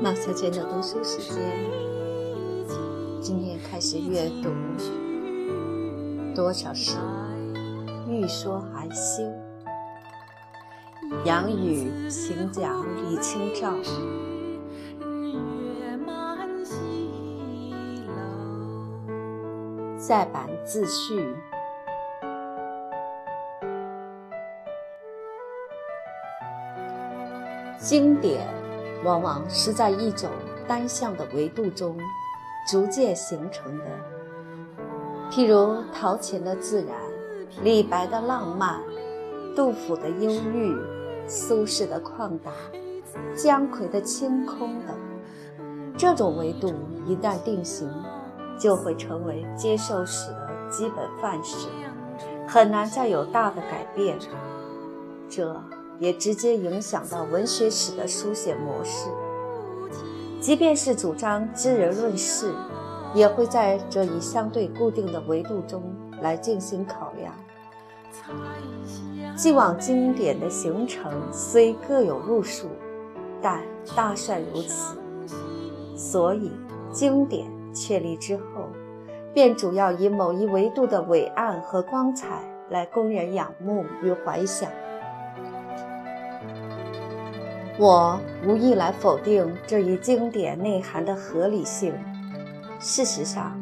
马小姐的读书时间，今天开始阅读多少书？欲说还休。杨，李清照。再版自序。经典往往是在一种单向的维度中逐渐形成的，譬如陶潜的自然、李白的浪漫、杜甫的忧郁、苏轼的旷达、姜夔的清空等。这种维度一旦定型，就会成为接受史的基本范式，很难再有大的改变。这。也直接影响到文学史的书写模式。即便是主张知人论事，也会在这一相对固定的维度中来进行考量。既往经典的形成虽各有路数，但大善如此。所以，经典确立之后，便主要以某一维度的伟岸和光彩来供人仰慕与怀想。我无意来否定这一经典内涵的合理性。事实上，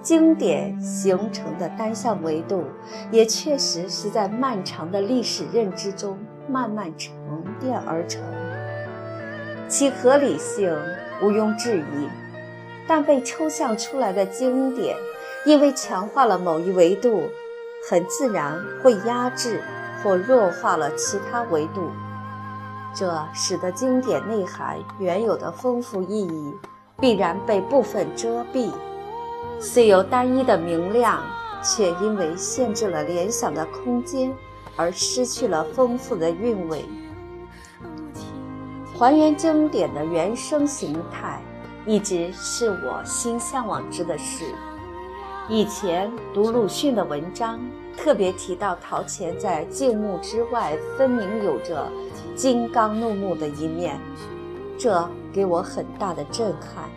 经典形成的单向维度，也确实是在漫长的历史认知中慢慢沉淀而成。其合理性毋庸置疑，但被抽象出来的经典，因为强化了某一维度，很自然会压制或弱化了其他维度。这使得经典内涵原有的丰富意义必然被部分遮蔽，虽有单一的明亮，却因为限制了联想的空间而失去了丰富的韵味。还原经典的原生形态，一直是我心向往之的事。以前读鲁迅的文章，特别提到陶潜在静穆之外，分明有着。金刚怒目的一面，这给我很大的震撼。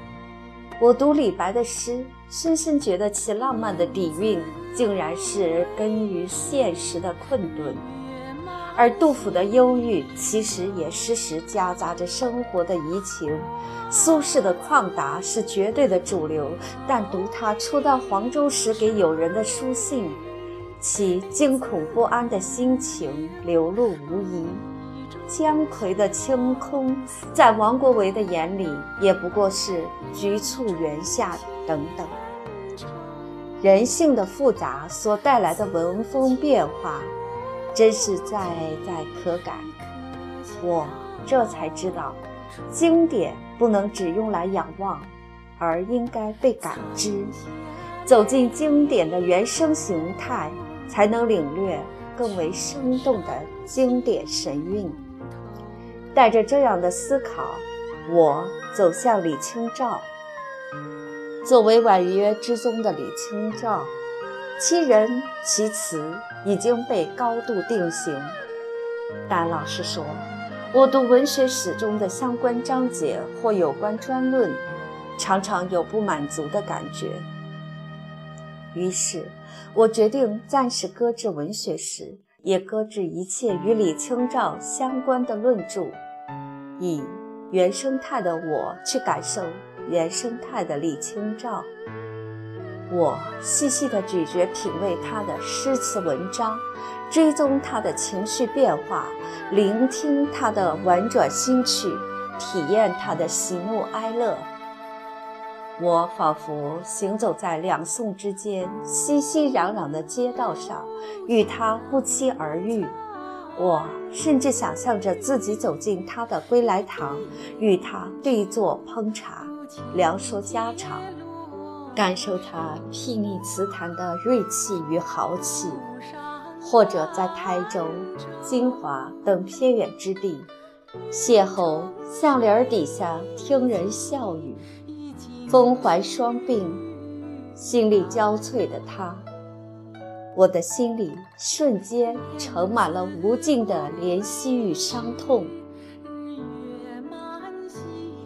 我读李白的诗，深深觉得其浪漫的底蕴，竟然是根于现实的困顿；而杜甫的忧郁，其实也时时夹杂着生活的怡情。苏轼的旷达是绝对的主流，但读他初到黄州时给友人的书信，其惊恐不安的心情流露无遗。姜夔的清空，在王国维的眼里也不过是局促圆下等等。人性的复杂所带来的文风变化，真是在在可感。我这才知道，经典不能只用来仰望，而应该被感知。走进经典的原生形态，才能领略更为生动的经典神韵。带着这样的思考，我走向李清照。作为婉约之宗的李清照，其人其词已经被高度定型。但老实说，我读文学史中的相关章节或有关专论，常常有不满足的感觉。于是，我决定暂时搁置文学史，也搁置一切与李清照相关的论著。以原生态的我去感受原生态的李清照，我细细地咀嚼品味他的诗词文章，追踪他的情绪变化，聆听他的婉转心曲，体验他的喜怒哀乐。我仿佛行走在两宋之间熙熙攘攘的街道上，与他不期而遇。我甚至想象着自己走进他的归来堂，与他对坐烹茶，聊说家常，感受他睥睨词坛的锐气与豪气；或者在台州、金华等偏远之地，邂逅项帘底下听人笑语，风怀双鬓，心力交瘁的他。我的心里瞬间盛满了无尽的怜惜与伤痛。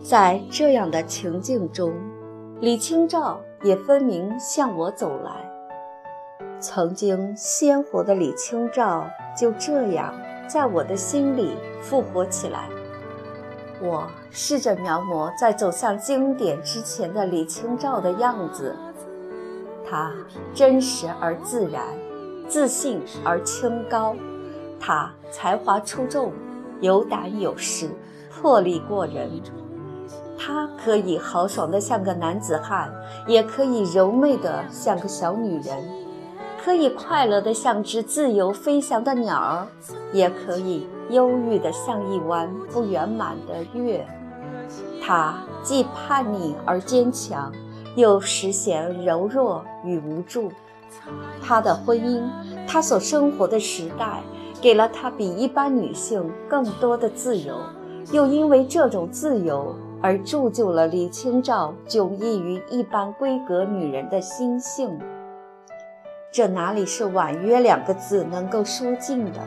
在这样的情境中，李清照也分明向我走来。曾经鲜活的李清照就这样在我的心里复活起来。我试着描摹在走向经典之前的李清照的样子，她真实而自然，自信而清高，她才华出众，有胆有识，魄力过人。她可以豪爽的像个男子汉，也可以柔媚的像个小女人。可以快乐的像只自由飞翔的鸟儿，也可以忧郁的像一弯不圆满的月。他既叛逆而坚强，又实显柔弱与无助。他的婚姻，他所生活的时代，给了他比一般女性更多的自由，又因为这种自由而铸就了李清照迥异于一般闺阁女人的心性。这哪里是“婉约”两个字能够说尽的？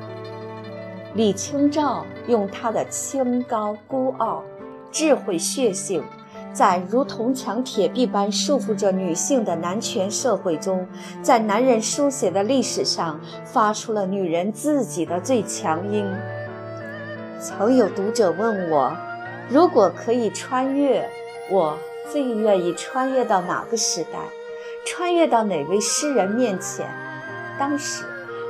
李清照用她的清高孤傲、智慧血性，在如铜墙铁壁般束缚着女性的男权社会中，在男人书写的历史上，发出了女人自己的最强音。曾有读者问我，如果可以穿越，我最愿意穿越到哪个时代？穿越到哪位诗人面前？当时，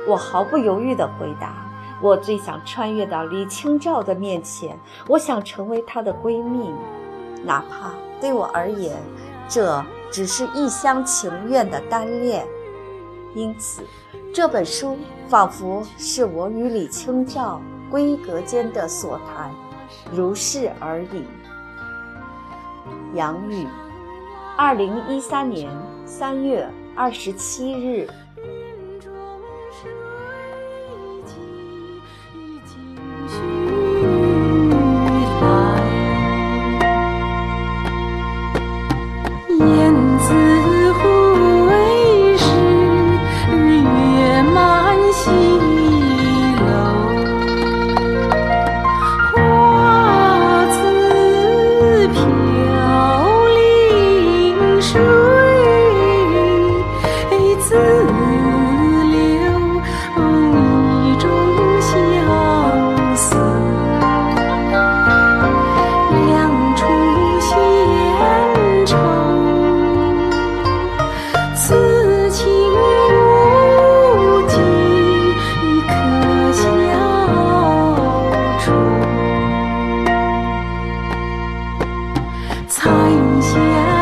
我毫不犹豫地回答：我最想穿越到李清照的面前，我想成为她的闺蜜，哪怕对我而言，这只是一厢情愿的单恋。因此，这本书仿佛是我与李清照闺阁间的所谈，如是而已。杨玉，二零一三年。三月二十七日。你爱。